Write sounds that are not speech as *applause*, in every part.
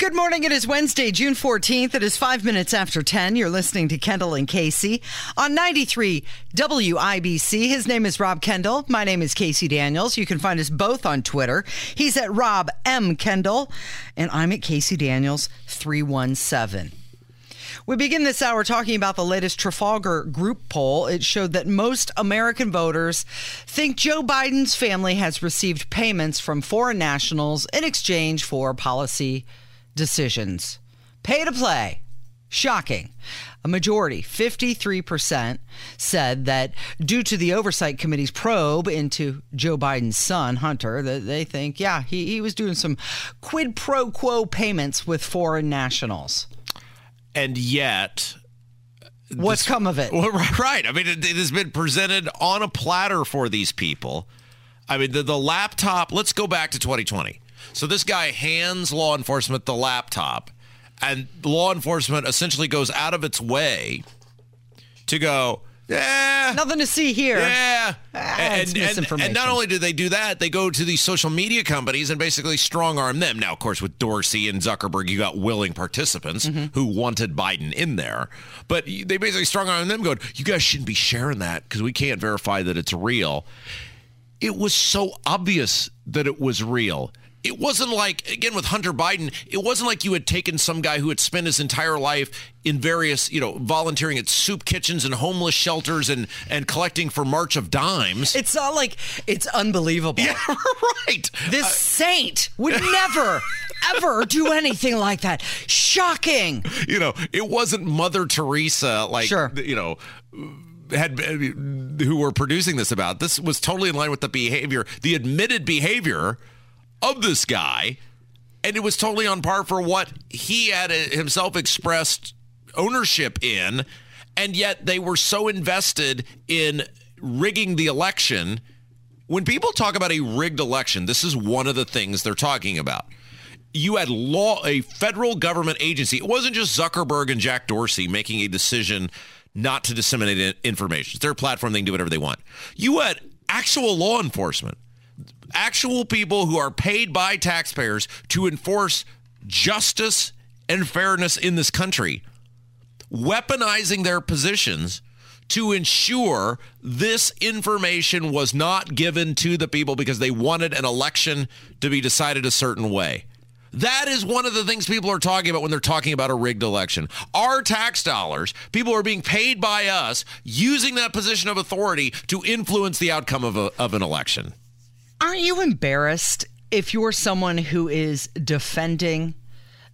Good morning. It is Wednesday, June 14th. It is five minutes after 10. You're listening to Kendall and Casey on 93 WIBC. His name is Rob Kendall. My name is Casey Daniels. You can find us both on Twitter. He's at Rob M. Kendall, and I'm at Casey Daniels 317. We begin this hour talking about the latest Trafalgar Group poll. It showed that most American voters think Joe Biden's family has received payments from foreign nationals in exchange for policy decisions. Pay to play. Shocking. A majority, 53%, said that due to the Oversight Committee's probe into Joe Biden's son, Hunter, that they think, yeah, he, he was doing some quid pro quo payments with foreign nationals. And yet, What's this- come of it? *laughs* Well, right. I mean, it, it has been presented on a platter for these people. I mean, the, the laptop, let's go back to 2020. So this guy hands law enforcement the laptop, and law enforcement essentially goes out of its way to go, yeah, Nothing to see here. yeah. Ah, it's and, and, and not only do they do that, they go to these social media companies and basically strong arm them. Now, of course, with Dorsey and Zuckerberg, you got willing participants Mm-hmm. who wanted Biden in there. But they basically strong arm them, going, you guys shouldn't be sharing that because we can't verify that it's real. It was so obvious that it was real. It wasn't like, again, with Hunter Biden, it wasn't like you had taken some guy who had spent his entire life in various, you know, volunteering at soup kitchens and homeless shelters and, and collecting for March of Dimes. It's not like it's unbelievable. yeah, *laughs* right. This uh, saint would never, *laughs* ever do anything like that. Shocking. You know, it wasn't Mother Teresa, like, Sure. you know, had who were producing this about. This was totally in line with the behavior, the admitted behavior of this guy, and it was totally on par for what he had uh, himself expressed ownership in, and yet they were so invested in rigging the election. When people talk about a rigged election, this is one of the things they're talking about. You had law a federal government agency. It wasn't just zuckerberg and jack dorsey making a decision not to disseminate information. It's their platform. They can do whatever they want. You had actual law enforcement actual people who are paid by taxpayers to enforce justice and fairness in this country weaponizing their positions to ensure this information was not given to the people because they wanted an election to be decided a certain way. That is one of the things people are talking about when they're talking about a rigged election. Our tax dollars, people are being paid by us using that position of authority to influence the outcome of, a, of an election. Aren't you embarrassed if you're someone who is defending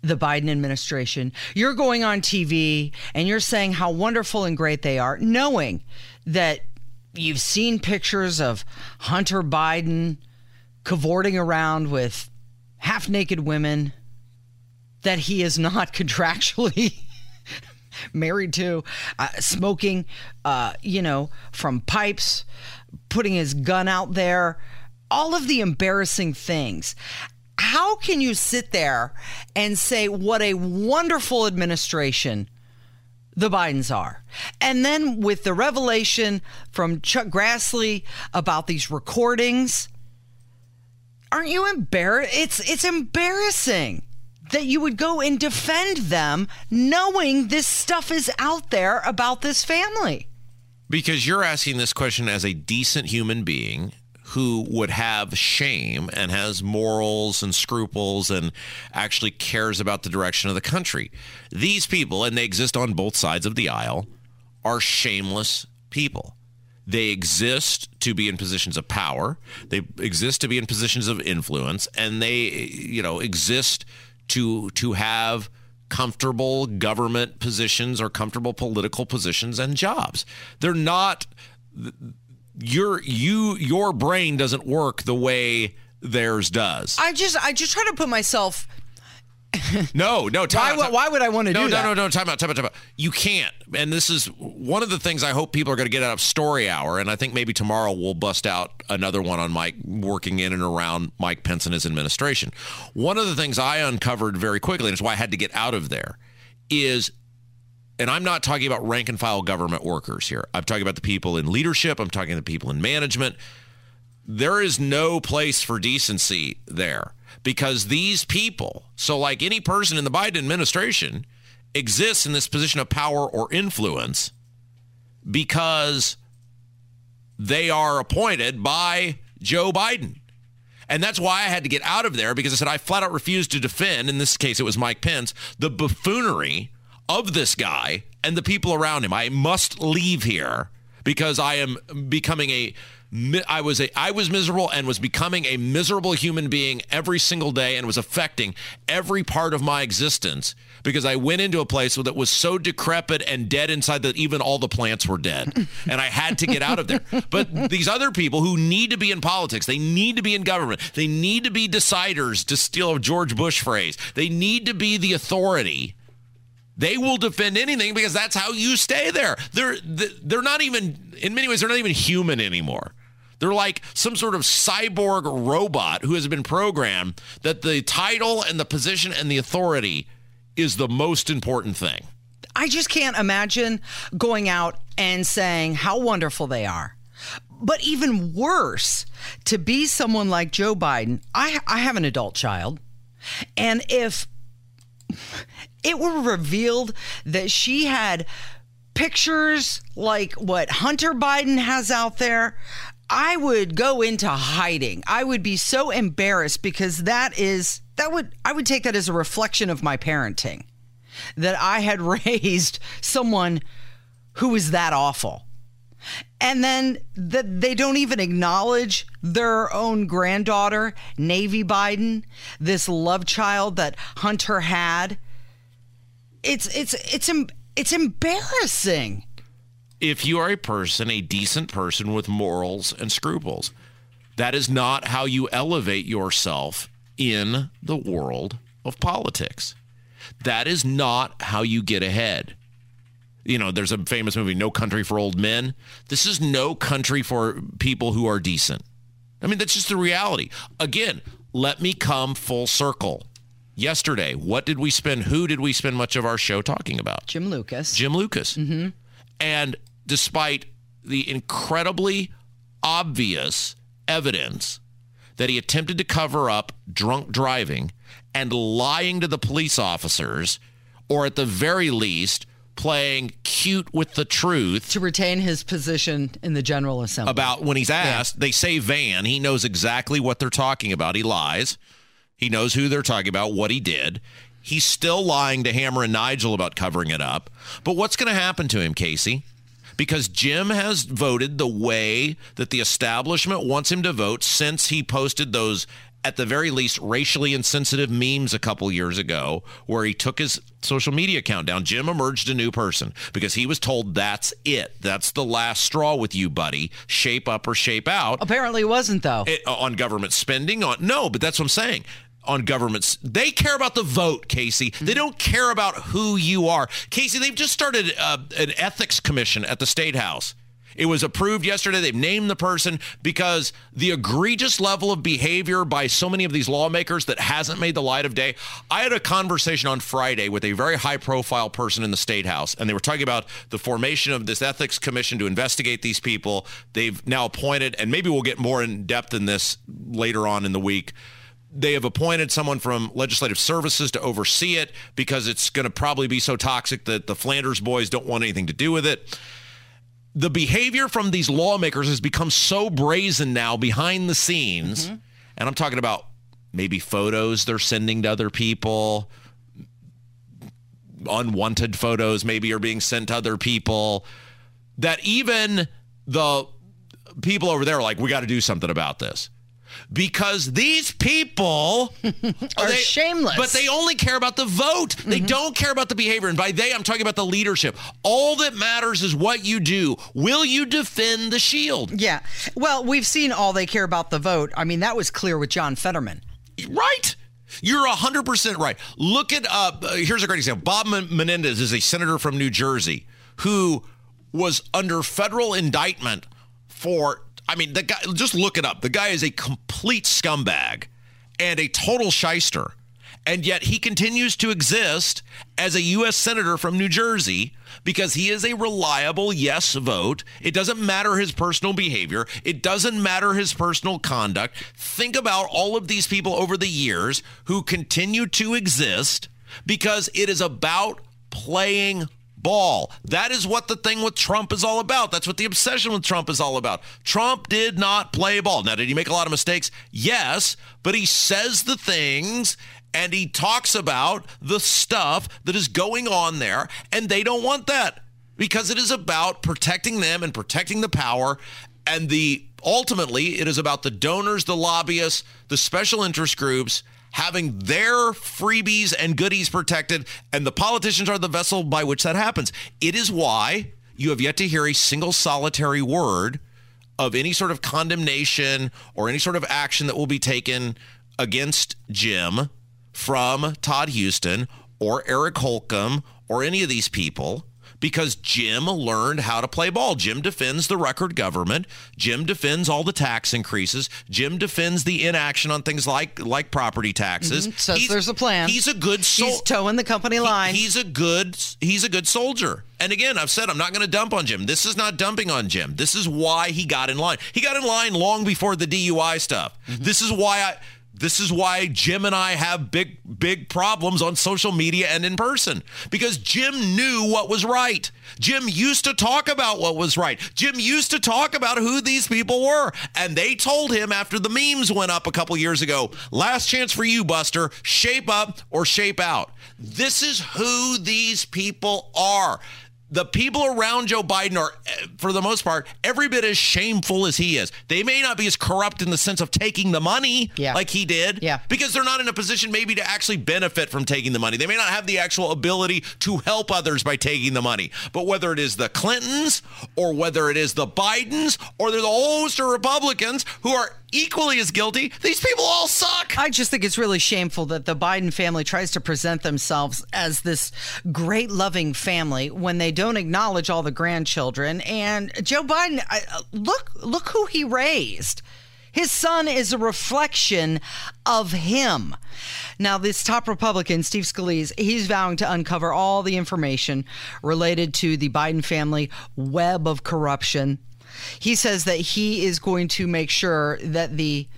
the Biden administration? You're going on TV and you're saying how wonderful and great they are, knowing that you've seen pictures of Hunter Biden cavorting around with half naked women that he is not *laughs* contractually married to, uh, smoking, uh, you know, from pipes, putting his gun out there, all of the embarrassing things. How can you sit there and say what a wonderful administration the Bidens are? And then with the revelation from Chuck Grassley about these recordings, aren't you embarrassed? It's it's embarrassing that you would go and defend them knowing this stuff is out there about this family. Because you're asking this question as a decent human being who would have shame and has morals and scruples and actually cares about the direction of the country. These people, and they exist on both sides of the aisle, are shameless people. They exist to be in positions of power. They exist to be in positions of influence, and they, you know, exist to to have comfortable government positions or comfortable political positions and jobs. They're not your you your brain doesn't work the way theirs does. I just I just try to put myself *laughs* No, no. Time Why, out, time- why would I want to no, do no, that? no, no. Time out, time out, time out. You can't. And this is one of the things I hope people are going to get out of Story Hour. And I think maybe tomorrow we'll bust out another one on Mike working in and around Mike Pence and his administration. One of the things I uncovered very quickly, and it's why I had to get out of there, is and I'm not talking about rank and file government workers here. I'm talking about the people in leadership. I'm talking the people in management. There is no place for decency there because these people, so like any person in the Biden administration, exists in this position of power or influence because they are appointed by Joe Biden. And that's why I had to get out of there because I said I flat out refused to defend, in this case it was Mike Pence, the buffoonery of this guy and the people around him. I must leave here because I am becoming a I was a I was miserable and was becoming a miserable human being every single day and was affecting every part of my existence because I went into a place that was so decrepit and dead inside that even all the plants were dead *laughs* and I had to get out of there. But these other people who need to be in politics, they need to be in government, they need to be deciders to steal a George Bush phrase. They need to be the authority they will defend anything because that's how you stay there. They're they're not even in many ways they're not even human anymore. They're like some sort of cyborg robot who has been programmed that the title and the position and the authority is the most important thing. I just can't imagine going out and saying how wonderful they are. But even worse, to be someone like Joe Biden, I, I have an adult child. And if it were revealed that she had pictures like what Hunter Biden has out there, I would go into hiding. I would be so embarrassed because that is, that would, I would take that as a reflection of my parenting that I had *laughs* raised someone who was that awful. And then that they don't even acknowledge their own granddaughter, Navy Biden, this love child that Hunter had. It's it's it's it's embarrassing. If you are a person, a decent person with morals and scruples, that is not how you elevate yourself in the world of politics. That is not how you get ahead. You know, there's a famous movie, No Country for Old Men. This is no country for people who are decent. I mean, that's just the reality. Again, let me come full circle. Yesterday, what did we spend? Who did we spend much of our show talking about? Jim Lucas. Jim Lucas. Mm-hmm. And despite the incredibly obvious evidence that he attempted to cover up drunk driving and lying to the police officers, or at the very least, playing cute with the truth to retain his position in the General Assembly. about when he's asked, they say Van. He knows exactly what they're talking about. He lies. He knows who they're talking about, what he did. He's still lying to Hammer and Nigel about covering it up. But what's going to happen to him, Casey? Because Jim has voted the way that the establishment wants him to vote since he posted those, at the very least, racially insensitive memes a couple years ago, where he took his social media account down. Jim emerged a new person because he was told that's it. That's the last straw with you, buddy. Shape up or shape out Apparently it wasn't though. it, uh, on government spending on no but that's what i'm saying on governments. They care about the vote casey. They don't care about who you are. Casey they've just started uh, an ethics commission at the state house. It was approved yesterday. They've named the person because the egregious level of behavior by so many of these lawmakers that hasn't made the light of day. I had a conversation on friday with a very high profile person in the state house and they were talking about the formation of this ethics commission to investigate these people. They've now appointed and maybe we'll get more in depth in this later on in the week they have appointed someone from legislative services to oversee it because it's going to probably be so toxic that the Flanders boys don't want anything to do with it. The behavior from these lawmakers has become so brazen now behind the scenes. Mm-hmm. And I'm talking about maybe photos they're sending to other people, unwanted photos maybe are being sent to other people, that even the people over there are like, we got to do something about this because these people *laughs* Are shameless. But they only care about the vote. They don't care about the behavior. And by they, I'm talking about the leadership. All that matters is what you do. Will you defend the shield? yeah. Well, we've seen all they care about the vote. I mean, that was clear with John Fetterman. Right. You're 100% right. Look at, uh, here's a great example. Bob Menendez is a senator from New Jersey who was under federal indictment for, I mean, the guy, just look it up. The guy is a complete scumbag and a total shyster. And yet he continues to exist as a U.S. Senator from New Jersey because he is a reliable yes vote. It doesn't matter his personal behavior, it doesn't matter his personal conduct. Think about all of these people over the years who continue to exist because it is about playing ball. That is what the thing with Trump is all about. That's what the obsession with Trump is all about. Trump did not play ball. Now, did he make a lot of mistakes? Yes, but he says the things and he talks about the stuff that is going on there, and they don't want that because it is about protecting them and protecting the power and the ultimately it is about the donors, the lobbyists, the special interest groups having their freebies and goodies protected and the politicians are the vessel by which that happens. It is why you have yet to hear a single solitary word of any sort of condemnation or any sort of action that will be taken against Jim from Todd Huston or Eric Holcomb or any of these people because Jim learned how to play ball. Jim defends the record government. Jim defends all the tax increases. Jim defends the inaction on things like like property taxes. Mm-hmm. So there's a plan. He's a good sol- He's toeing the company line. He, he's a good he's a good soldier. And again, I've said I'm not going to dump on Jim. This is not dumping on Jim. This is why he got in line. He got in line long before the DUI stuff. Mm-hmm. This is why I this is why Jim and I have big, big problems on social media and in person because Jim knew what was right. Jim used to talk about what was right. Jim used to talk about who these people were. And they told him after the memes went up a couple years ago last chance for you, Buster, shape up or shape out. This is who these people are the people around Joe Biden are, eh, for the most part, every bit as shameful as he is. They may not be as corrupt in the sense of taking the money yeah. like he did, yeah. because they're not in a position maybe to actually benefit from taking the money. They may not have the actual ability to help others by taking the money. But whether it is the Clintons or whether it is the Bidens or there's a host of Republicans who are equally as guilty. These people all suck. I just think it's really shameful that the Biden family tries to present themselves as this great loving family when they don't acknowledge all the grandchildren. And Joe Biden, uh, look look who he raised. His son is a reflection of him. Now, this top Republican, Steve Scalise, he's vowing to uncover all the information related to the Biden family web of corruption he says that he is going to make sure that the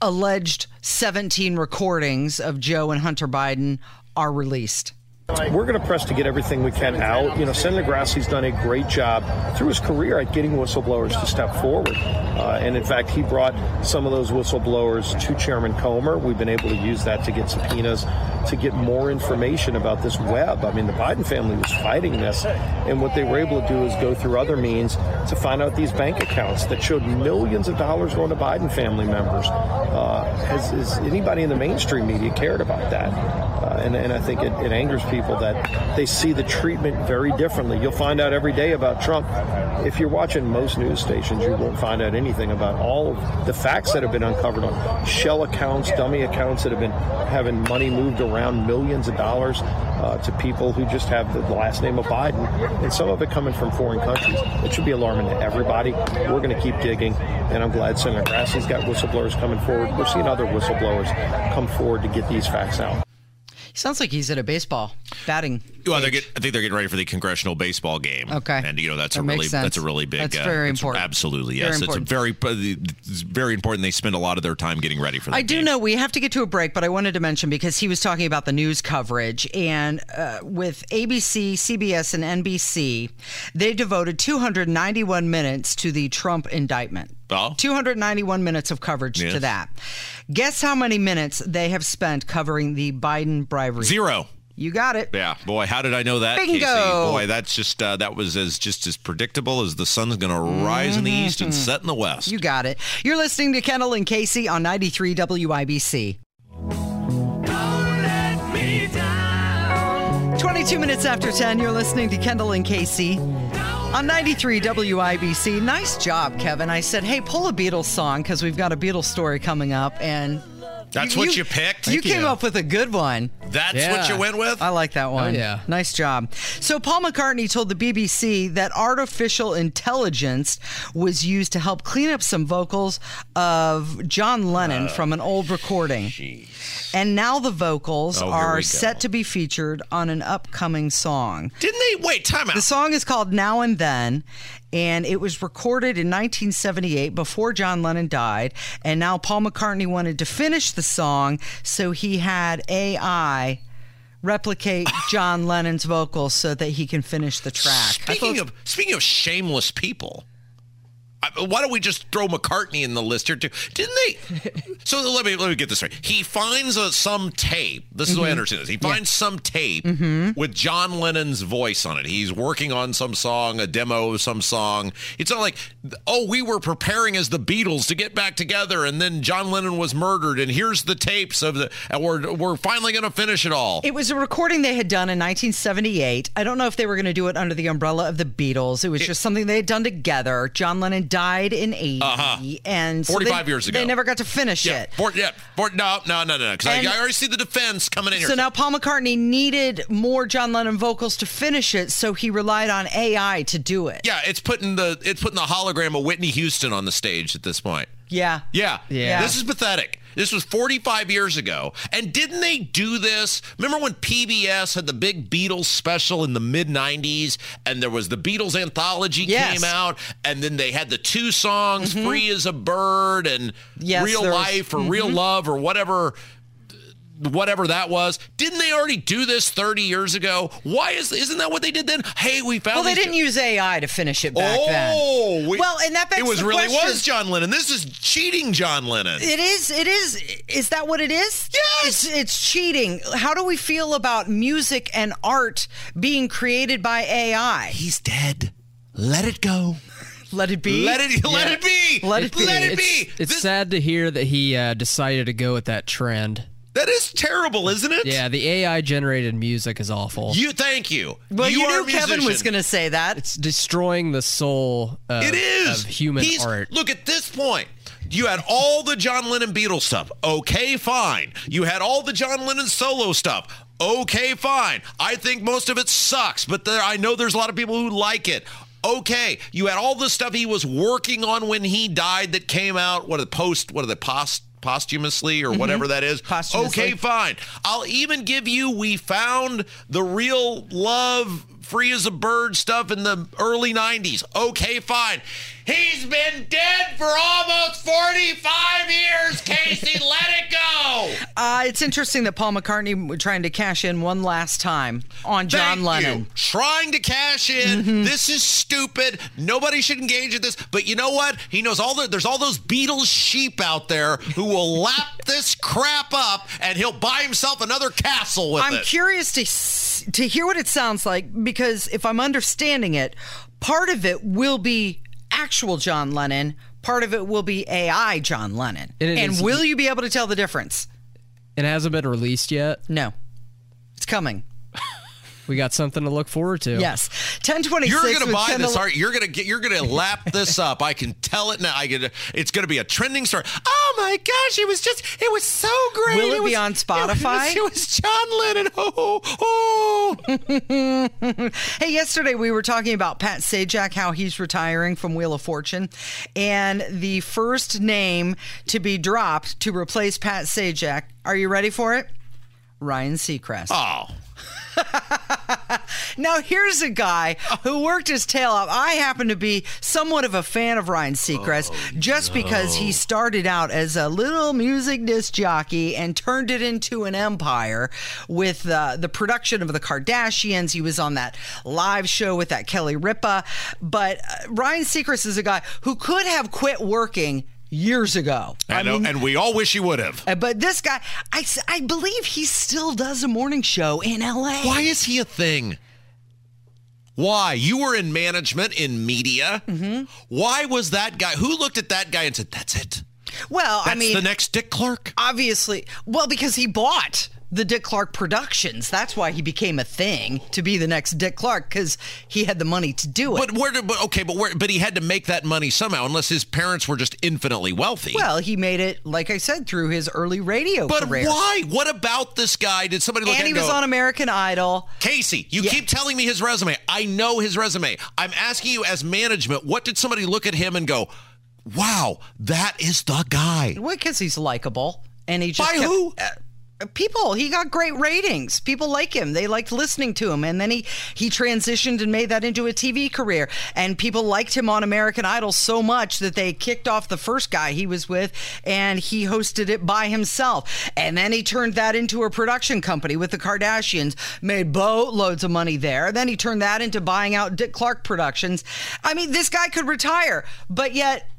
alleged 17 recordings of Joe and Hunter Biden are released. We're going to press to get everything we can out. You know, Senator Grassley's done a great job through his career at getting whistleblowers to step forward. Uh, and in fact, he brought some of those whistleblowers to Chairman Comer. We've been able to use that to get subpoenas to get more information about this web. I mean, the Biden family was fighting this, and what they were able to do is go through other means to find out these bank accounts that showed millions of dollars going to Biden family members. Uh, has, has, anybody in the mainstream media cared about that? Uh, and, and, I think it, it angers people that they see the treatment very differently. You'll find out every day about Trump. If you're watching most news stations, you won't find out anything about all of the facts that have been uncovered on shell accounts, dummy accounts that have been having money moved around millions of dollars uh, to people who just have the last name of Biden, and some of it coming from foreign countries. It should be alarming to everybody. We're going to keep digging, and I'm glad Senator Grassley's got whistleblowers coming forward. We're seeing other whistleblowers come forward to get these facts out. Sounds like he's at a baseball batting. Well, they get, I think they're getting ready for the congressional baseball game. Okay, and you know that's that a really that's a really big. That's uh, very important. Absolutely, yes. Very it's very it's very important. They spend a lot of their time getting ready for. that I do game. know we have to get to a break, but I wanted to mention because he was talking about the news coverage and uh, with ABC, CBS, and NBC, they devoted 291 minutes to the Trump indictment. Oh. 291 minutes of coverage yes. to that. Guess how many minutes they have spent covering the Biden bribery? Zero. You got it. Yeah, boy, how did I know that? Bingo. Casey? Boy, that's just uh, that was as just as predictable as the sun's going to rise mm-hmm. in the east and set in the west. You got it. You're listening to Kendall and Casey on 93 WIBC. 22 minutes after 10, you're listening to Kendall and Casey on 93 WIBC. Nice job, Kevin. I said, hey, pull a Beatles song because we've got a Beatles story coming up. And That's what you picked? You Thank came up with a good one. That's Yeah. what you went with? I like that one. yeah. Nice job. So, Paul McCartney told the BBC that artificial intelligence was used to help clean up some vocals of John Lennon oh, from an old recording. And now the vocals Oh, are set to be featured on an upcoming song. Didn't they? Wait, time out. The song is called Now and Then, and it was recorded in 1978 before John Lennon died. And now Paul McCartney wanted to finish the song, so he had AI replicate *laughs* John Lennon's vocals so that he can finish the track. Speaking thought- of speaking of shameless people, why don't we just throw McCartney in the list here too? Didn't they? *laughs* so let me let me get this right. He finds a, some tape. This is the way I mm-hmm. understand this. He finds some tape mm-hmm. with John Lennon's voice on it. He's working on some song, a demo of some song. It's not like oh, we were preparing as the Beatles to get back together, and then John Lennon was murdered, and here's the tapes of the, and we're we're finally going to finish it all. It was a recording they had done in 1978. I don't know if they were going to do it under the umbrella of the Beatles. It was just something they had done together. John Lennon died in 80, uh-huh. and so 45 they- years ago. They never got to finish yeah, it. for, yeah, for, no, no, no, no, because I, I already see the defense coming in here. So now Paul McCartney needed more John Lennon vocals to finish it, so he relied on AI to do it. Yeah, it's putting the it's putting the hologram of Whitney Houston on the stage at this point. Yeah. Yeah. Yeah. This is pathetic. This was 45 years ago. And didn't they do this? Remember when PBS had the big Beatles special in the mid 90s and there was the Beatles anthology Yes. came out and then they had the two songs mm-hmm. Free as a Bird and Yes, Real Life or Real mm-hmm. Love or whatever whatever that was. Didn't they already do this 30 years ago? Why is isn't that what they did then? Hey, we found Well, they didn't use AI to finish it back then. Oh, we- Well, and that begs it was really question- was John Lennon. This is cheating, John Lennon. It is. It is. Is that what it is? Yes! It's, it's cheating. How do we feel about music and art being created by AI? He's dead. Let it go. *laughs* Let it be. Let it. Let Yeah. it be. Let it be. Let it It's, be. it's This- sad to hear that he uh, decided to go with that trend. That is terrible, isn't it? Yeah, the AI generated music is awful. You. Thank you. Well, you, are knew Kevin was going to say that. it's destroying the soul of, It is of human He's- art. Look at this point. You had all the John Lennon Beatles stuff. Okay, fine. You had all the John Lennon solo stuff. Okay, fine. I think most of it sucks, but there, I know there's a lot of people who like it. Okay, you had all the stuff he was working on when he died that came out. What are the post? What are the post? Posthumously or mm-hmm. whatever that is. Okay, fine. I'll even give you. We found the real love, free as a bird stuff in the early '90s. Okay, fine. He's been dead for almost 45 years, Casey. *laughs* let it go. Uh, it's interesting that Paul McCartney was trying to cash in one last time on John Thank Lennon. You. Trying to cash in. This is stupid. Nobody should engage in this. But you know what? He knows all the there's all those Beatles sheep out there who will *laughs* lap this crap up and he'll buy himself another castle with it. I'm curious to s- to hear what it sounds like because if I'm understanding it, part of it will be actual John Lennon, part of it will be AI John Lennon. And and is- will you be able to tell the difference? It hasn't been released yet. No. It's coming. *laughs* We got something to look forward to. Yes. ten twenty. You're gonna buy Kendall- this, aren't you? You're gonna get. You're gonna lap this up. I can tell it now. I get. It's gonna be a trending story. Oh my gosh! It was just. It was so great. Will it be was- on Spotify? *laughs* It was, it was John Lennon. Oh, oh. *laughs* Hey, yesterday we were talking about Pat Sajak, how he's retiring from Wheel of Fortune. And the first name to be dropped to replace Pat Sajak, are you ready for it? Ryan Seacrest. oh. *laughs* Now, here's a guy who worked his tail off. I happen to be somewhat of a fan of Ryan Seacrest just because he started out as a little music disc jockey and turned it into an empire with uh, the production of the Kardashians. He was on that live show with that Kelly Ripa. But uh, Ryan Seacrest is a guy who could have quit working years ago. I know, and we all wish he would have. Uh, But this guy, I, I believe he still does a morning show in LA. Why is he a thing? Why? You were in management, in media. Mm-hmm. Why was that guy? Who looked at that guy and said, "That's it. Well, That's I mean, the next Dick Clark." obviously well because he bought the Dick Clark Productions. That's why he became a thing to be the next Dick Clark because he had the money to do it. But where did? But okay, but where? But he had to make that money somehow, unless his parents were just infinitely wealthy. well, he made it, like I said, through his early radio but career. why? What about this guy? Did somebody look And at he and he was go, on American Idol. Casey, you Yeah. keep telling me his resume. I know his resume. I'm asking you as management, what did somebody look at him and go, wow, that is the guy? Well, because he's likable, and he just By kept- who? uh, people. He got great ratings. People like him. They liked listening to him, and then he he transitioned and made that into a TV career. And people liked him on American Idol so much that they kicked off the first guy he was with, and he hosted it by himself. And then he turned that into a production company with the Kardashians, made boatloads of money there. Then he turned that into buying out Dick Clark Productions. I mean, this guy could retire, but yet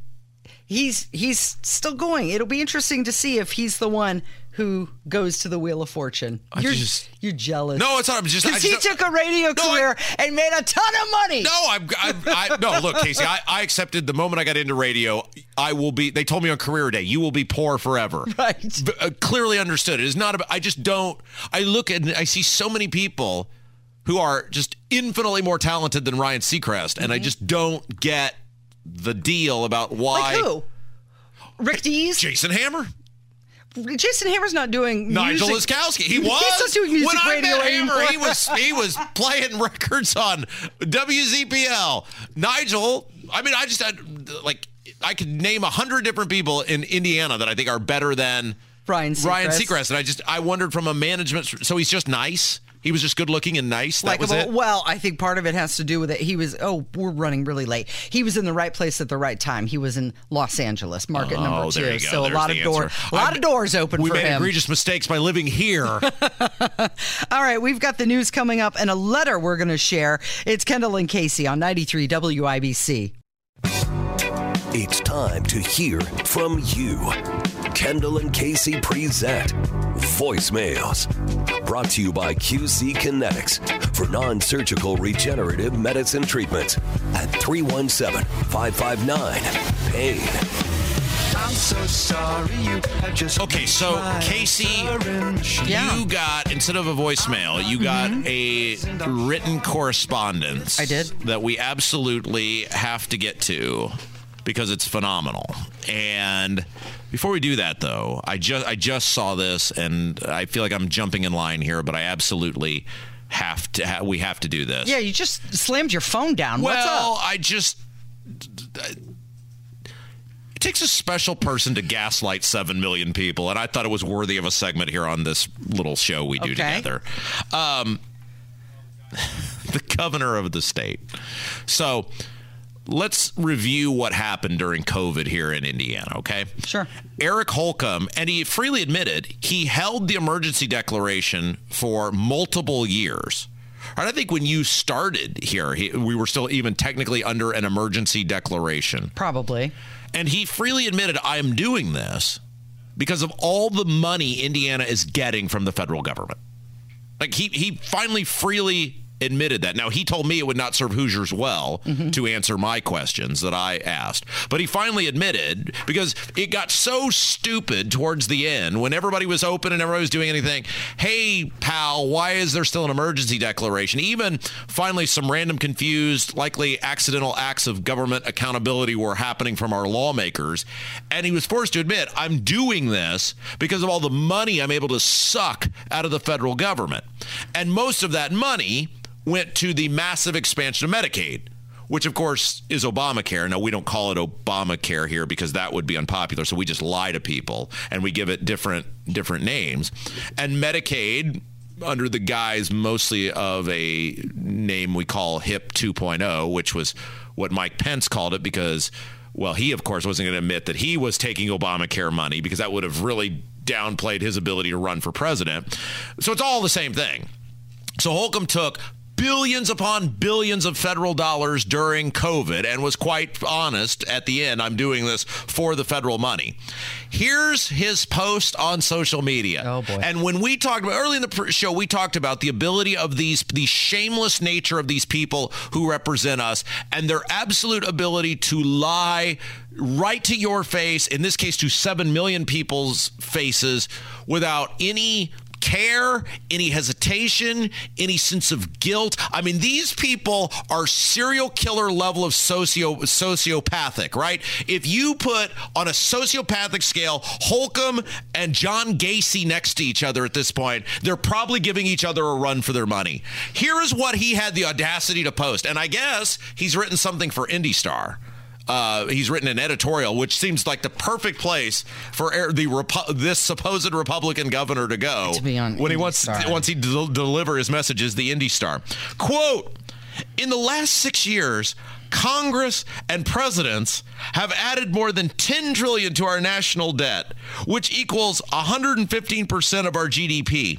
he's he's still going. It'll be interesting to see if he's the one who goes to the Wheel of Fortune. You're just- you're jealous. No, it's not. I'm just. Because he took a radio No, I- career and made a ton of money. No, I'm, I'm I, no. Look, Casey, I, I accepted the moment I got into radio. I will be. They told me on career day, you will be poor forever. *laughs* Right. V- uh, clearly understood. It is not about. I just don't. I look and I see so many people who are just infinitely more talented than Ryan Seacrest, and I just don't get the deal about why. Mm-hmm. like who? Rick Dees. Jason Hammer. Jason Hammer's not doing Nigel music. Liskowski. He was He's not doing music when I radio met Hammer. anymore. He was he was *laughs* playing records on WZPL. Nigel. I mean, I just had like I could name a hundred different people in Indiana that I think are better than Ryan Ryan Seacrest. Seacrest. And I just I wondered from a management. So he's just nice. He was just good looking and nice. That was it. Well, I think part of it has to do with it. He was, oh, we're running really late. He was in the right place at the right time. He was in Los Angeles, market Oh, number two. there you go. So a There's lot the of doors, answer. a lot of doors open we for made him. egregious mistakes by living here. *laughs* All right, we've got the news coming up and a letter we're going to share. It's Kendall and Casey on 93 WIBC. It's time to hear from you. Kendall and Casey present Voicemails. Brought to you by QC Kinetics for non surgical regenerative medicine treatments at 317 559 PAIN. I'm so sorry you have just Okay, so Casey, Yeah. you got instead of a voicemail, you mm-hmm. got a written correspondence. I did. that we absolutely have to get to because it's phenomenal. And before we do that, though, I just I just saw this, and I feel like I'm jumping in line here, but I absolutely have to. Ha- we have to do this. Yeah, you just slammed your phone down. What's Well, up? I just. It takes a special person to gaslight 7 million people, and I thought it was worthy of a segment here on this little show we do Okay. together. Um, *laughs* the governor of the state. So let's review what happened during COVID here in Indiana, okay? Sure. Eric Holcomb, and he freely admitted he held the emergency declaration for multiple years. And I think when you started here, he, we were still even technically under an emergency declaration. Probably. And he freely admitted, I'm doing this because of all the money Indiana is getting from the federal government. Like he, he finally freely admitted that. Now, he told me it would not serve Hoosiers well mm-hmm. to answer my questions that I asked. But he finally admitted because it got so stupid towards the end when everybody was open and everybody was doing anything. Hey, pal, why is there still an emergency declaration? Even finally, some random confused, likely accidental acts of government accountability were happening from our lawmakers. And he was forced to admit, I'm doing this because of all the money I'm able to suck out of the federal government. And most of that money went to the massive expansion of Medicaid, which of course is Obamacare. Now we don't call it Obamacare here because that would be unpopular, so we just lie to people and we give it different different names. And Medicaid under the guise mostly of a name we call HIP 2.0, which was what Mike Pence called it because well, he of course wasn't going to admit that he was taking Obamacare money because that would have really downplayed his ability to run for president. So it's all the same thing. So Holcomb took billions upon billions of federal dollars during COVID and was quite honest at the end. I'm doing this for the federal money. Here's his post on social media. Oh, boy. And when we talked about early in the show, we talked about the ability of these, the shameless nature of these people who represent us and their absolute ability to lie right to your face, in this case, to 7 million people's faces without any care, any hesitation, any sense of guilt. I mean, these people are serial killer level of socio sociopathic, right? If you put on a sociopathic scale Holcomb and John Gacy next to each other at this point, they're probably giving each other a run for their money. Here is what he had the audacity to post, and I guess he's written something for IndyStar. Uh, he's written an editorial, which seems like the perfect place for the Repu- this supposed Republican governor to go To be on when he wants IndyStar. once he del- deliver his messages. The Indy Star quote: In the last six years. Congress and presidents have added more than 10 trillion to our national debt, which equals 115% of our GDP.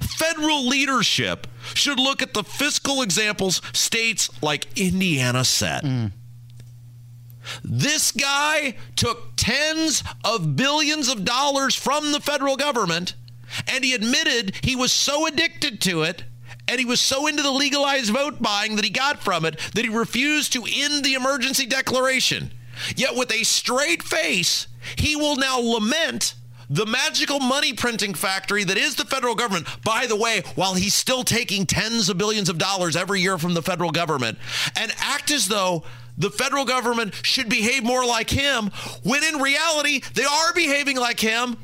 Federal leadership should look at the fiscal examples states like Indiana set. This guy took tens of billions of dollars from the federal government and he admitted he was so addicted to it and he was so into the legalized vote buying that he got from it that he refused to end the emergency declaration. Yet, with a straight face, he will now lament the magical money printing factory that is the federal government. By the way, while he's still taking tens of billions of dollars every year from the federal government and act as though the federal government should behave more like him, when in reality, they are behaving like him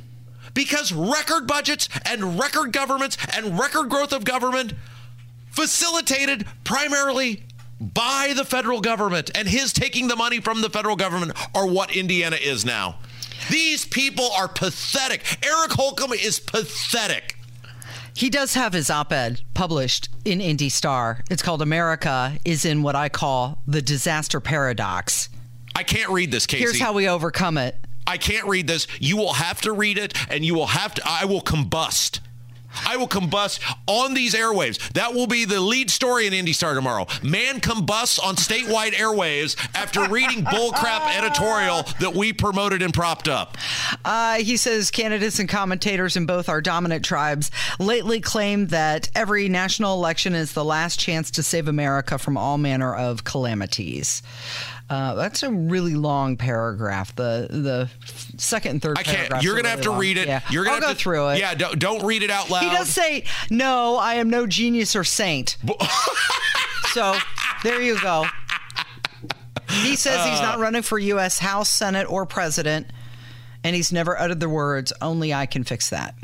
because record budgets and record governments and record growth of government facilitated primarily by the federal government and his taking the money from the federal government are what Indiana is now. These people are pathetic. Eric Holcomb is pathetic. He does have his op ed published in Indy Star. It's called America is in what I call the disaster paradox. I can't read this, Casey. Here's how we overcome it. I can't read this. You will have to read it and you will have to I will combust. I will combust on these airwaves. That will be the lead story in Indy Star tomorrow. Man combusts on statewide airwaves after reading bullcrap *laughs* editorial that we promoted and propped up. Uh, he says candidates and commentators in both our dominant tribes lately claim that every national election is the last chance to save America from all manner of calamities. Uh, that's a really long paragraph. The the second and third. I can't. You're gonna really have to long. read it. Yeah. You're gonna I'll have go to, through it. Yeah, don't, don't read it out loud. He does say, "No, I am no genius or saint." *laughs* so there you go. He says he's Uh. not running for U.S. House, Senate, or President, and he's never uttered the words, "Only I can fix that."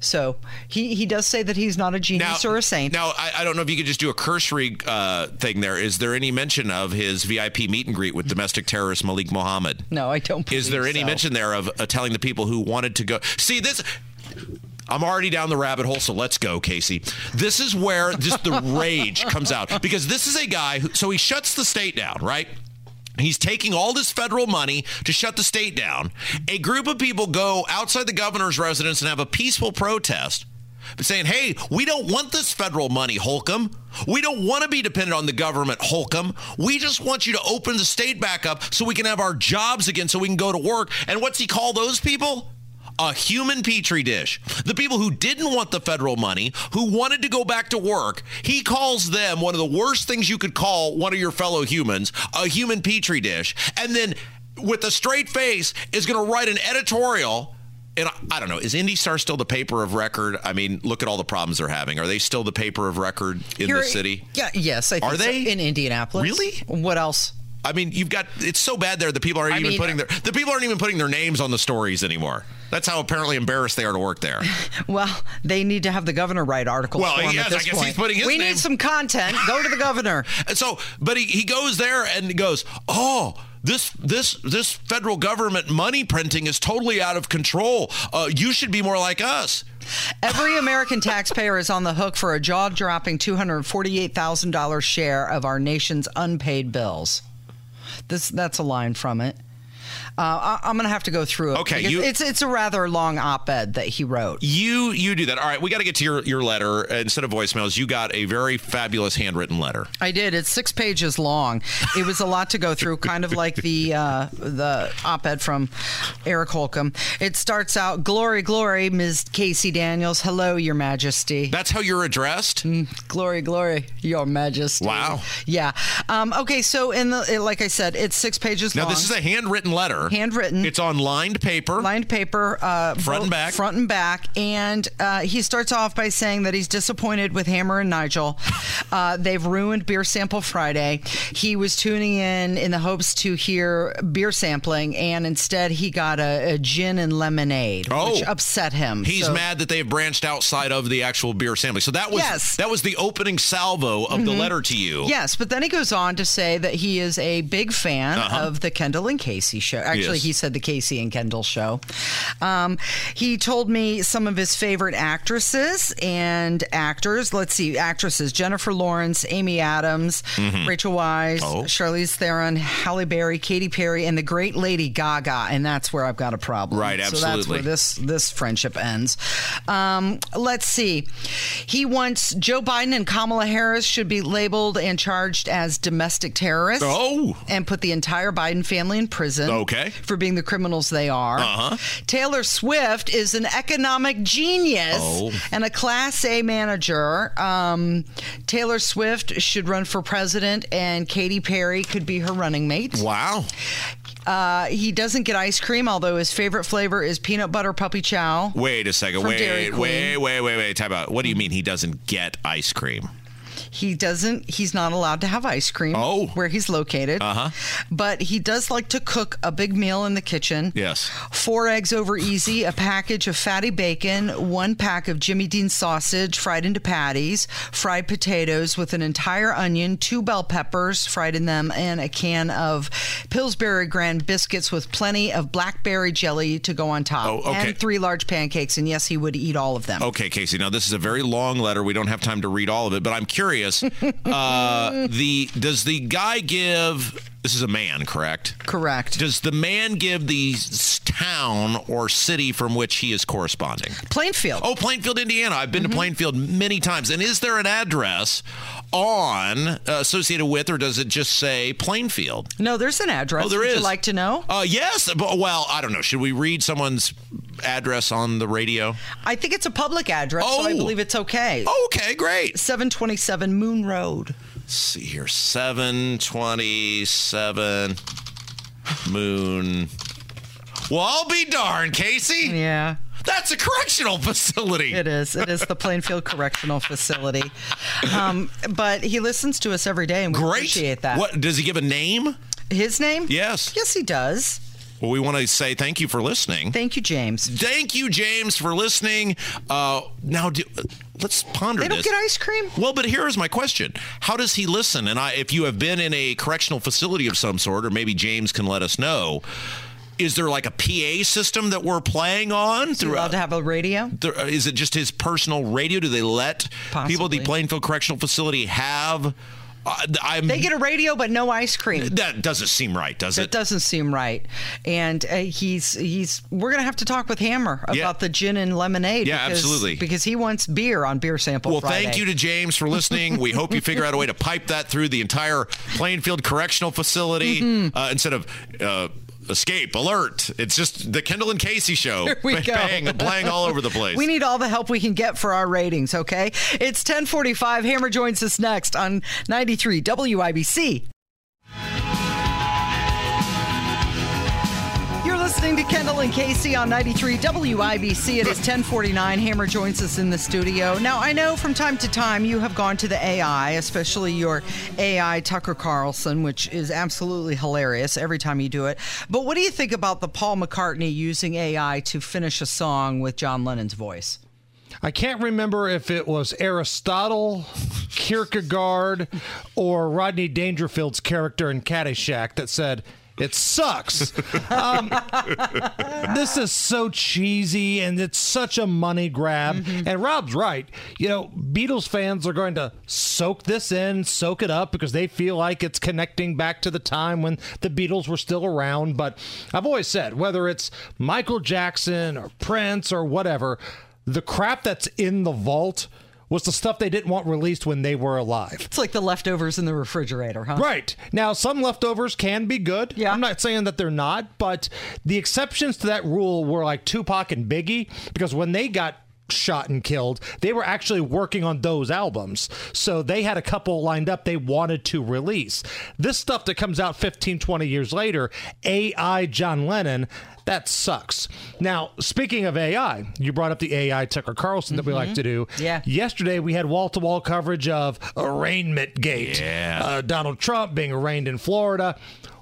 So he he does say that he's not a genius or a saint. Now, I, I don't know if you could just do a cursory uh, thing there. Is there any mention of his VIP meet and greet with domestic terrorist Malik Mohammed? no, I don't. Is there any so. mention there of uh, telling the people who wanted to go? See this. I'm already down the rabbit hole, so let's go, Casey. This is where just the rage comes out because this is a guy who. So he shuts the state down, right? He's taking all this federal money to shut the state down. A group of people go outside the governor's residence and have a peaceful protest saying, hey, we don't want this federal money, Holcomb. We don't want to be dependent on the government, Holcomb. We just want you to open the state back up so we can have our jobs again, so we can go to work. And what's he call those people? A human petri dish. The people who didn't want the federal money, who wanted to go back to work, he calls them one of the worst things you could call one of your fellow humans, a human petri dish. And then with a straight face is going to write an editorial and I, don't know, is Indy Star still the paper of record? I mean, look at all the problems they're having. Are they still the paper of record in the city? Yeah, yes. I think Are so. they? in Indianapolis? Really? What else? I mean, you've got it's so bad there. The people aren't I even mean- putting their the people aren't even putting their names on the stories anymore. That's how apparently embarrassed they are to work there. *laughs* Well, they need to have the governor write articles Well, for yes, at this I guess point. he's putting his we name- need some content. Go to the governor. *laughs* So, but he, he goes there and he goes, oh. This this this federal government money printing is totally out of control. Uh, you should be more like us. Every *laughs* American taxpayer is on the hook for a jaw-dropping $248,000 share of our nation's unpaid bills. This that's a line from it. Uh, I, am going to have to go through it. Okay, you- it's it's a rather long op-ed that he wrote. You you do that. All right, we got to get to your your letter instead of voicemails. You got a very fabulous handwritten letter. I did. It's six pages long. It was a lot to go through, kind of like the uh, the op-ed from Eric Holcomb. It starts out, "Glory, glory, Ms. Casey Daniels. Hello, Your Majesty. That's how you're addressed. Glory, glory, Your Majesty." Wow. Yeah. Um, okay. So in the like I said, it's six pages Now long. this is a handwritten letter. Handwritten. It's on lined paper. lined paper, uh, Front and back. front and back, and uh, he starts off by saying that he's disappointed with Hammer and Nigel. *laughs* Uh, they've ruined Beer Sample Friday. He was tuning in in the hopes to hear beer sampling, and instead he got a, a gin and lemonade, Oh. which upset him. He's So- mad that they have branched outside of the actual beer sampling. So that was Yes. Mm-hmm. that was the opening salvo of the letter to you. Yes, but then he goes on to say that he is a big fan of the Kendall and Casey show. Actually, Yes. he said the Casey and Kendall show. Um, he told me some of his favorite actresses and actors. Let's see, actresses: Jennifer Lawrence, Amy Adams, Rachel Weisz, Oh. Charlize Theron, Halle Berry, Katy Perry, and the great Lady Gaga. And that's where I've got a problem. Right, So that's absolutely. where this this friendship ends. Um, let's see. He wants Joe Biden and Kamala Harris should be labeled and charged as domestic terrorists. Oh. And put the entire Biden family in prison. Okay. For being the criminals they are. Uh-huh. Taylor Swift is an economic genius Oh. and a Class A manager. Um, Taylor Swift should run for president, and Katy Perry could be her running mate. Wow. Uh, he doesn't get ice cream, although his favorite flavor is peanut butter puppy chow. Wait a second. Wait, wait, wait, wait, wait. Time out. What do you mean he doesn't get ice cream? He doesn't. He's not allowed to have ice cream. Oh. where he's located. Uh-huh. But he does like to cook a big meal in the kitchen. Yes. Four eggs over easy, a package of fatty bacon, one pack of Jimmy Dean sausage fried into patties, fried potatoes with an entire onion, two bell peppers fried in them, and a can of Pillsbury Grand biscuits with plenty of blackberry jelly to go on top. Oh, okay. And three large pancakes. And yes, he would eat all of them. Okay, Casey. Now this is a very long letter. We don't have time to read all of it, but I'm curious. *laughs* uh, the does the guy give? This is a man, correct? Correct. Does the man give the town or city from which he is corresponding? Plainfield. Oh, Plainfield, Indiana. I've been to Plainfield many times. And is there an address on uh, associated with, or does it just say Plainfield? No, there's an address. Oh, there Would is. you like to know? Uh, yes. But, well, I don't know. Should we read someone's address on the radio? I think it's a public address, so I Oh. believe it's okay. Okay, great. 727 Moon Road. Let's see here. 727 Moon. Well, I'll be darned, Casey. Yeah. That's a correctional facility. It is. It is the Plainfield Correctional Facility. Um, but he listens to us every day, and we Great. appreciate that. What does he give a name? His name? Yes. Yes, he does. Well, we want to say thank you for listening. Thank you, James. Thank you, James, for listening. Uh, now, do, let's ponder They don't this. get ice cream? Well, but here is my question: How does he listen? And I, if you have been in a correctional facility of some sort, or maybe James can let us know. Is there like a PA system that we're playing on? You allowed to have a radio? uh, is it just his personal radio? Do they let people at the Plainfield Correctional Facility have? Uh, I'm, They get a radio, but no ice cream. that doesn't seem right, does That it? doesn't seem right. And uh, he's he's we're gonna have to talk with Hammer about Yeah. the gin and lemonade. Yeah, because- absolutely. Because he wants beer on Beer Sample Well, Friday. thank you to James for listening. We hope you figure out a way to pipe that through the entire Plainfield Correctional Facility Mm-hmm. uh, instead of uh, escape alert. It's just the Kendall and Casey show. Here we go. Bang, playing all over the *laughs* place. We need all the help we can get for our ratings, okay? It's 1045. Hammer joins us next on 93 WIBC. Listening to Kendall and Casey on 93 WIBC. It is 1049. Hammer joins us in the studio. Now, I know from time to time you have gone to the AI, especially your AI Tucker Carlson, which is absolutely hilarious every time you do it. But what do you think about the Paul McCartney using AI to finish a song with John Lennon's voice? I can't remember if it was Aristotle, Kierkegaard, or Rodney Dangerfield's character in Caddyshack that said, it sucks. Um, this is so cheesy and it's such a money grab. And Rob's right. You know, Beatles fans are going to soak this in, soak it up because they feel like it's connecting back to the time when the Beatles were still around. But I've always said, whether it's Michael Jackson or Prince or whatever, the crap that's in the vault was the stuff they didn't want released when they were alive. It's like the leftovers in the refrigerator, huh? Right. Now, some leftovers can be good. Yeah. I'm not saying that they're not, but the exceptions to that rule were like Tupac and Biggie, because when they got shot and killed, they were actually working on those albums. So they had a couple lined up they wanted to release. This stuff that comes out 15, 20 years later, AI John Lennon, that sucks. Now, speaking of AI, you brought up the AI Tucker Carlson that we like to do. Yeah. Yesterday, we had wall to wall coverage of arraignment gate. Yeah. Uh, Donald Trump being arraigned in Florida.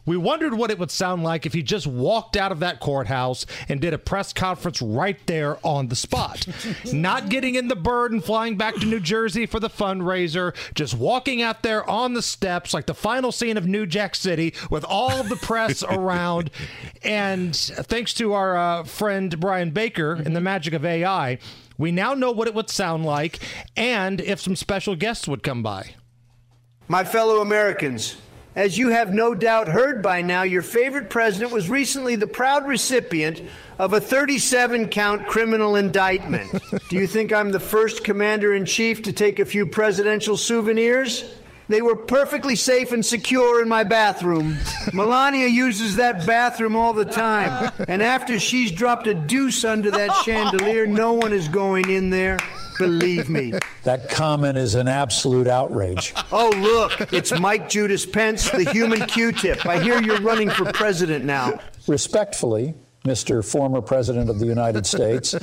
We wondered what it would sound like if he just walked out of that courthouse and did a press conference right there on the spot. *laughs* Not getting in the bird and flying back to New Jersey for the fundraiser, just walking out there on the steps like the final scene of New Jack City with all of the press *laughs* around. And thanks to our uh, friend Brian Baker and the magic of AI, we now know what it would sound like and if some special guests would come by. My fellow Americans, as you have no doubt heard by now, your favorite president was recently the proud recipient of a 37 count criminal indictment. *laughs* Do you think I'm the first commander in chief to take a few presidential souvenirs? They were perfectly safe and secure in my bathroom. *laughs* Melania uses that bathroom all the time. And after she's dropped a deuce under that *laughs* chandelier, no one is going in there. Believe me. That comment is an absolute outrage. Oh, look, it's Mike Judas Pence, the human Q tip. I hear you're running for president now. Respectfully, Mr. Former President of the United *laughs* States,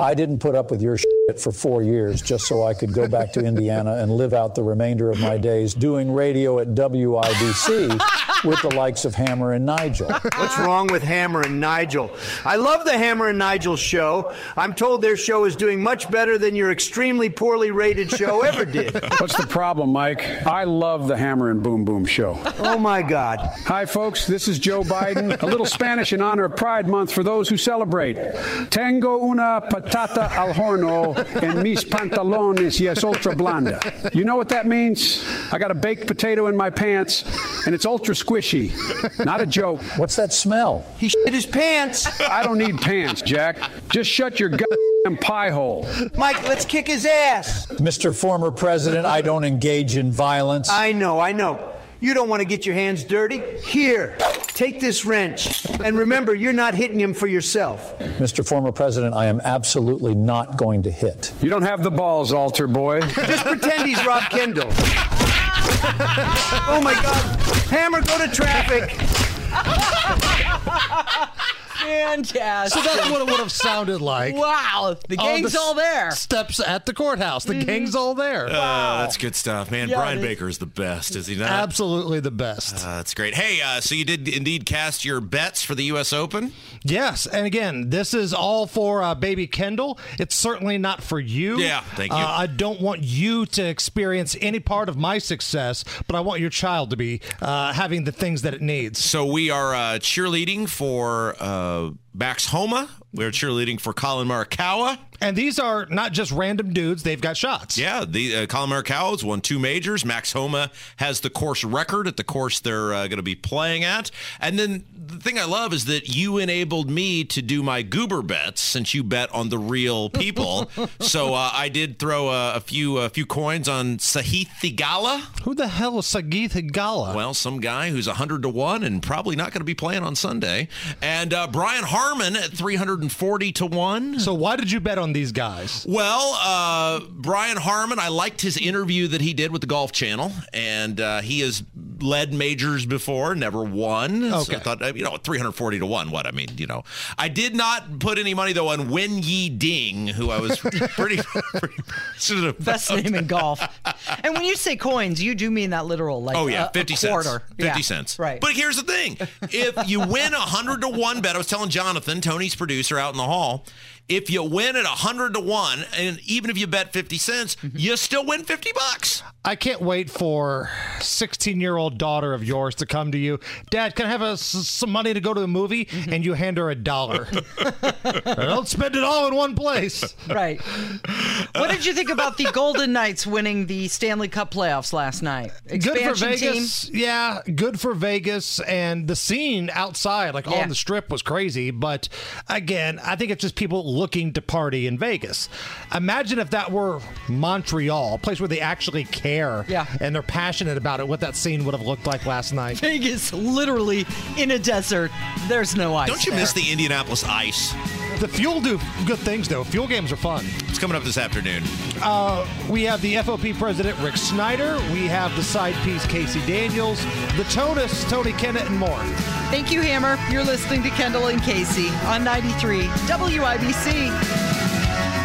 I didn't put up with your shit for four years just so I could go back to Indiana and live out the remainder of my days doing radio at WIBC with the likes of Hammer and Nigel. What's wrong with Hammer and Nigel? I love the Hammer and Nigel show. I'm told their show is doing much better than your extremely poorly rated show ever did. What's the problem, Mike? I love the Hammer and Boom Boom show. Oh my God. Hi, folks. This is Joe Biden. A little Spanish in honor of Pride Month for those who celebrate. Tengo una patata al horno en mis pantalones y es ultra blanda. You know what that means? I got a baked potato in my pants, and it's ultra squishy. Not a joke. What's that smell? He shit his pants. I don't need pants, Jack. Just shut your goddamn pie hole. Mike, let's kick his ass. Mr. Former President, I don't engage in violence. I know, I know. You don't want to get your hands dirty? Here, take this wrench. And remember, you're not hitting him for yourself. Mr. Former President, I am absolutely not going to hit. You don't have the balls, altar boy. *laughs* Just pretend he's Rob Kendall. Oh my God. Hammer, go to traffic. *laughs* Fantastic. So that's what it would have sounded like. Wow, the on gang's the all there. Steps at the courthouse. The gang's all there. Uh, that's good stuff, man. Yeah, Brian. Baker is the best, is he not? Absolutely the best. Uh, that's great. Hey, uh, so you did indeed cast your bets for the U.S. Open? Yes, and again, this is all for uh, baby Kendall. It's certainly not for you. Yeah, thank you. Uh, I don't want you to experience any part of my success, but I want your child to be uh, having the things that it needs. So we are uh, cheerleading for Max Homa. We're cheerleading for Collin Morikawa. And these are not just random dudes; they've got shots. Yeah, the uh, Collin Morikawa has won two majors. Max Homa has the course record at the course they're uh, going to be playing at. And then the thing I love is that you enabled me to do my goober bets since you bet on the real people. *laughs* so uh, I did throw a, a few a few coins on Sahith Theegala. Who the hell is Sagith Higala? Well, some guy who's 100 to 1 and probably not going to be playing on Sunday. And uh, Brian Harman at 340 to 1. So why did you bet on these guys? Well, uh, Brian Harman, I liked his interview that he did with the Golf Channel, and uh, he has led majors before, never won. So Okay. I thought, uh, you know, 340 to 1, what? I mean, you know. I did not put any money, though, on Wen Yi Ding, who I was *laughs* pretty, pretty passionate about. Best name in golf. And when you say coins, you do mean that literal, like Oh yeah, a- a fifty cents. quarter. Fifty Yeah, cents. Right. But here's the thing: if you win a hundred to one bet, I was telling Jonathan, Tony's producer, out in the hall. If you win at a hundred to one, and even if you bet fifty cents, Mm-hmm. you still win fifty bucks. I can't wait for 16 year old daughter of yours to come to you. Dad, can I have a, s- some money to go to the movie? Mm-hmm. And you hand her a dollar. *laughs* Don't spend it all in one place. right. What did you think about the Golden Knights winning the Stanley Cup playoffs last night? Good for Expansion team. Yeah, good for Vegas. And the scene outside, like Yeah. on the strip, was crazy. But again, I think it's just people looking to party in Vegas. Imagine if that were Montreal, a place where they actually care Yeah. and they're passionate about it, what that scene would have looked like last night. Vegas, literally in a desert. There's no ice. Don't you there. miss the Indianapolis ice? The Fuel do good things though. Fuel games are fun. It's coming up this afternoon. Uh, we have the FOP president Rick Snyder. We have the side piece Casey Daniels, the Tonus Tony Kennett, and more. Thank you, Hammer. You're listening to Kendall and Casey on 93 WIBC.